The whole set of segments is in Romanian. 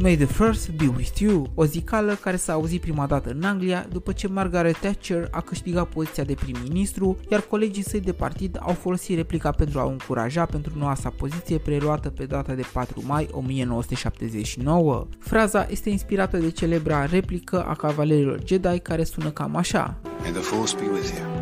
May the First Be With You, o zicală care s-a auzit prima dată în Anglia după ce Margaret Thatcher a câștigat poziția de prim-ministru, iar colegii săi de partid au folosit replica pentru a o încuraja pentru noua sa poziție preluată pe data de 4 mai 1979. Fraza este inspirată de celebra replică a cavalerilor Jedi care sună cam așa. May the Force be with you.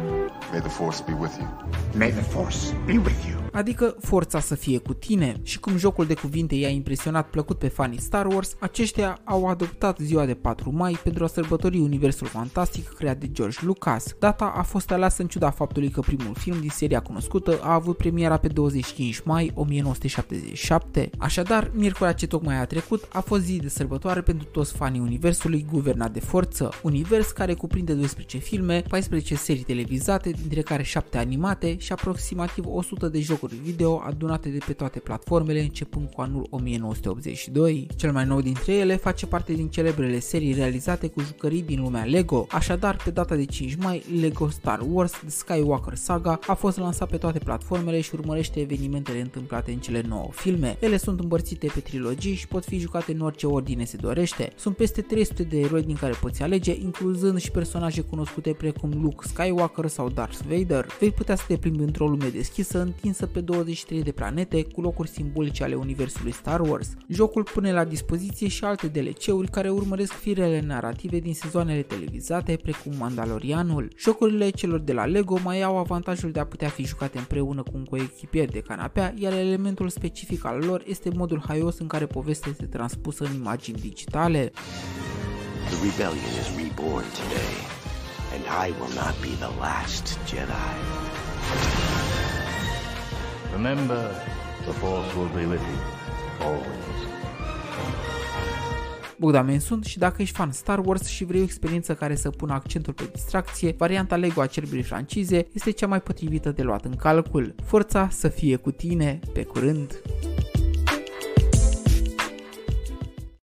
May the Force be with you. May the Force be with you adică forța să fie cu tine. Și cum jocul de cuvinte i-a impresionat plăcut pe fanii Star Wars, aceștia au adoptat ziua de 4 mai pentru a sărbători universul fantastic creat de George Lucas. Data a fost aleasă în ciuda faptului că primul film din seria cunoscută a avut premiera pe 25 mai 1977. Așadar, miercurea ce tocmai a trecut a fost zi de sărbătoare pentru toți fanii universului guvernat de forță, univers care cuprinde 12 filme, 14 serii televizate, dintre care 7 animate și aproximativ 100 de jocuri jocuri video adunate de pe toate platformele începând cu anul 1982. Cel mai nou dintre ele face parte din celebrele serii realizate cu jucării din lumea Lego. Așadar, pe data de 5 mai, Lego Star Wars The Skywalker Saga a fost lansat pe toate platformele și urmărește evenimentele întâmplate în cele 9 filme. Ele sunt împărțite pe trilogii și pot fi jucate în orice ordine se dorește. Sunt peste 300 de eroi din care poți alege, incluzând și personaje cunoscute precum Luke Skywalker sau Darth Vader. Vei putea să te plimbi într-o lume deschisă întinsă pe 23 de planete cu locuri simbolice ale universului Star Wars. Jocul pune la dispoziție și alte DLC-uri care urmăresc firele narrative din sezoanele televizate, precum Mandalorianul. Jocurile celor de la LEGO mai au avantajul de a putea fi jucate împreună cu un coechipier de canapea, iar elementul specific al lor este modul haios în care povestea este transpusă în imagini digitale. The rebellion is reborn today, and I will not be the last Jedi. Remember, the Force will be with you, always. Bogdamen sunt și dacă ești fan Star Wars și vrei o experiență care să pună accentul pe distracție, varianta LEGO a celebrii francize este cea mai potrivită de luat în calcul. Forța să fie cu tine, pe curând!